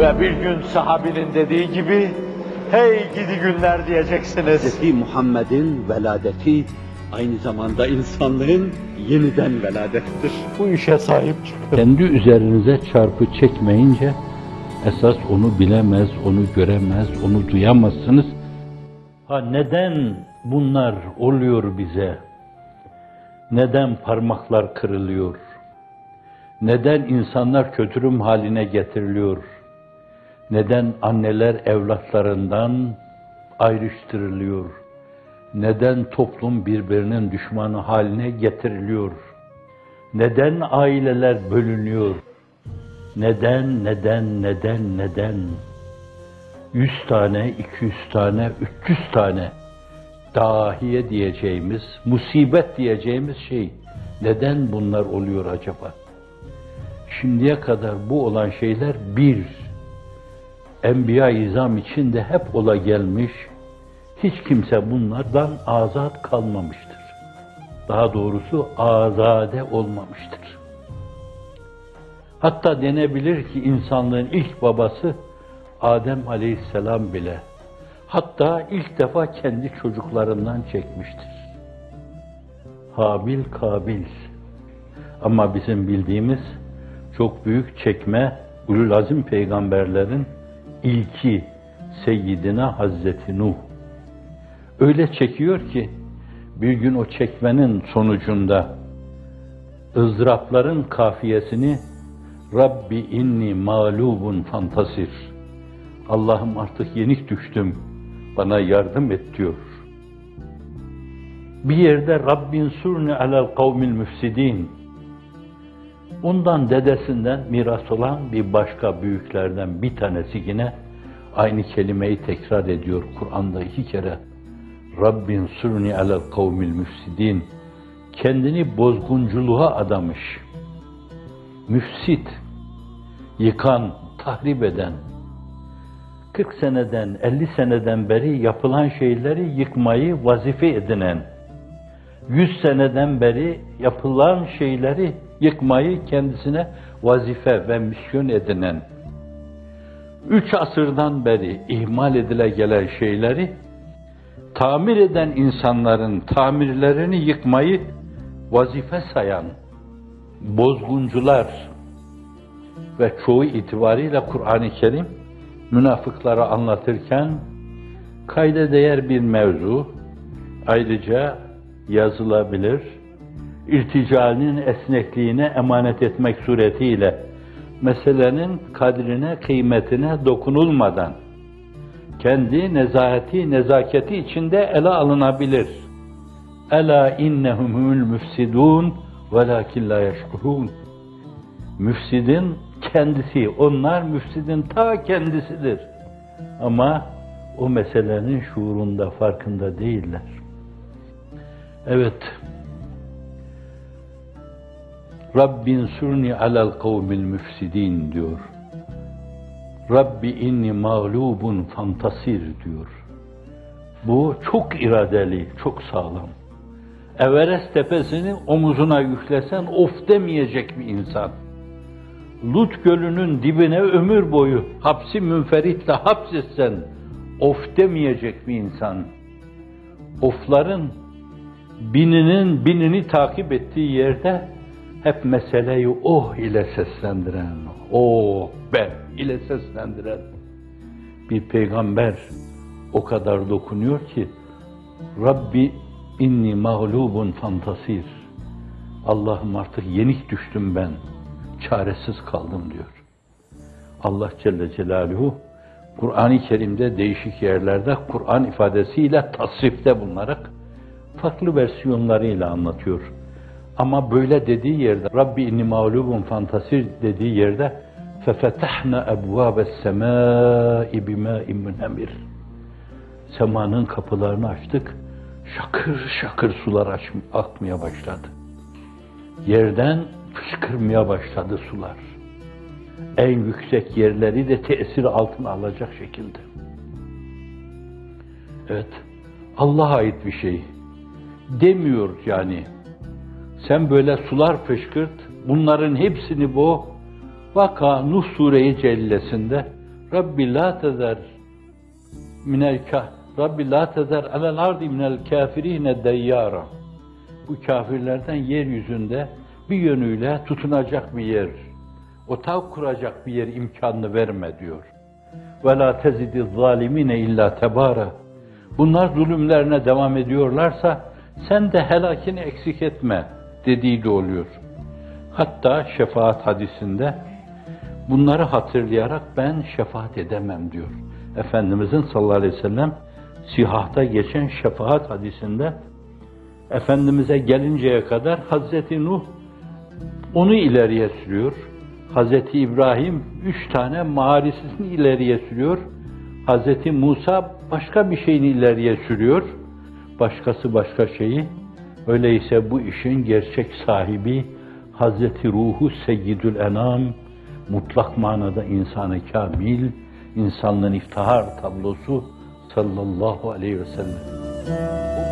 Ve bir gün sahabinin dediği gibi, hey gidi günler diyeceksiniz. Hz. Muhammed'in veladeti aynı zamanda insanlığın yeniden veladettir. Bu işe sahip çıkın. Kendi üzerinize çarpı çekmeyince esas onu bilemez, onu göremez, onu duyamazsınız. Ha neden bunlar oluyor bize? Neden parmaklar kırılıyor? Neden insanlar kötürüm haline getiriliyor? Neden anneler evlatlarından ayrıştırılıyor? Neden toplum birbirinin düşmanı haline getiriliyor? Neden aileler bölünüyor? Neden, neden, neden, neden? Yüz tane, iki yüz tane, üç yüz tane dahiye diyeceğimiz, musibet diyeceğimiz şey neden bunlar oluyor acaba? Şimdiye kadar bu olan şeyler bir, Enbiya-i İzam içinde hep ola gelmiş, hiç kimse bunlardan azat kalmamıştır. Daha doğrusu azade olmamıştır. Hatta denebilir ki insanlığın ilk babası Adem Aleyhisselam bile hatta ilk defa kendi çocuklarından çekmiştir. Habil Kabil. Ama bizim bildiğimiz çok büyük çekme ulul azim peygamberlerin ilki Seyyidina Hazreti Nuh. Öyle çekiyor ki bir gün o çekmenin sonucunda ızdırapların kafiyesini Rabbi inni mağlubun fantasir. Allah'ım artık yenik düştüm. Bana yardım et diyor. Bir yerde Rabbin surni alel kavmil müfsidin. Ondan dedesinden miras olan bir başka büyüklerden bir tanesi yine aynı kelimeyi tekrar ediyor Kur'an'da iki kere. Rabbin surni alel kavmil müfsidin. Kendini bozgunculuğa adamış. Müfsit, yıkan, tahrip eden, 40 seneden, 50 seneden beri yapılan şeyleri yıkmayı vazife edinen, 100 seneden beri yapılan şeyleri yıkmayı kendisine vazife ve misyon edinen, üç asırdan beri ihmal edile gelen şeyleri tamir eden insanların tamirlerini yıkmayı vazife sayan bozguncular ve çoğu itibariyle Kur'an-ı Kerim münafıkları anlatırken kayda değer bir mevzu ayrıca yazılabilir, irticalinin esnekliğine emanet etmek suretiyle meselenin kadrine, kıymetine dokunulmadan kendi nezaheti, nezaketi içinde ele alınabilir. Ela innehumul müfsidun velakin la yeşkurun. Müfsidin kendisi, onlar müfsidin ta kendisidir. Ama o meselenin şuurunda, farkında değiller. Evet, Rabbin surni alel kavmil müfsidin diyor. Rabbi inni mağlubun fantasir diyor. Bu çok iradeli, çok sağlam. Everest tepesini omuzuna yüklesen of demeyecek bir insan. Lut gölünün dibine ömür boyu hapsi münferitle hapsetsen of demeyecek bir insan. Ofların bininin binini takip ettiği yerde hep meseleyi oh ile seslendiren, oh ben ile seslendiren bir peygamber o kadar dokunuyor ki Rabbi inni mağlubun fantasir. Allah'ım artık yenik düştüm ben. Çaresiz kaldım diyor. Allah Celle Celaluhu Kur'an-ı Kerim'de değişik yerlerde Kur'an ifadesiyle tasrifte bulunarak farklı versiyonlarıyla anlatıyor. Ama böyle dediği yerde Rabbi inni mağlubun fantasir dediği yerde فَفَتَحْنَا أَبْوَابَ السَّمَاءِ بِمَاءٍ مُنْهَمِرٍ Semanın kapılarını açtık, şakır şakır sular aç, akmaya başladı. Yerden fışkırmaya başladı sular. En yüksek yerleri de tesir altına alacak şekilde. Evet, Allah'a ait bir şey. Demiyor yani. sen böyle sular fışkırt, bunların hepsini bu Vaka Nuh Sure-i Cellesinde Rabbi la tezer minel kah Rabbi la tezer alel ardi minel kafirine deyyara. Bu kafirlerden yeryüzünde bir yönüyle tutunacak bir yer, otav kuracak bir yer imkanını verme diyor. Ve la tezidi zalimine illa tebara. Bunlar zulümlerine devam ediyorlarsa sen de helakini eksik etme dediği de oluyor. Hatta şefaat hadisinde bunları hatırlayarak ben şefaat edemem diyor. Efendimizin sallallahu aleyhi ve sellem sihahta geçen şefaat hadisinde Efendimiz'e gelinceye kadar Hazreti Nuh onu ileriye sürüyor. Hazreti İbrahim üç tane mağarisini ileriye sürüyor. Hazreti Musa başka bir şeyini ileriye sürüyor. Başkası başka şeyi. Öyleyse bu işin gerçek sahibi Hazreti Ruhu Seyyidül Enam, mutlak manada insanı kamil, insanlığın iftihar tablosu sallallahu aleyhi ve sellem.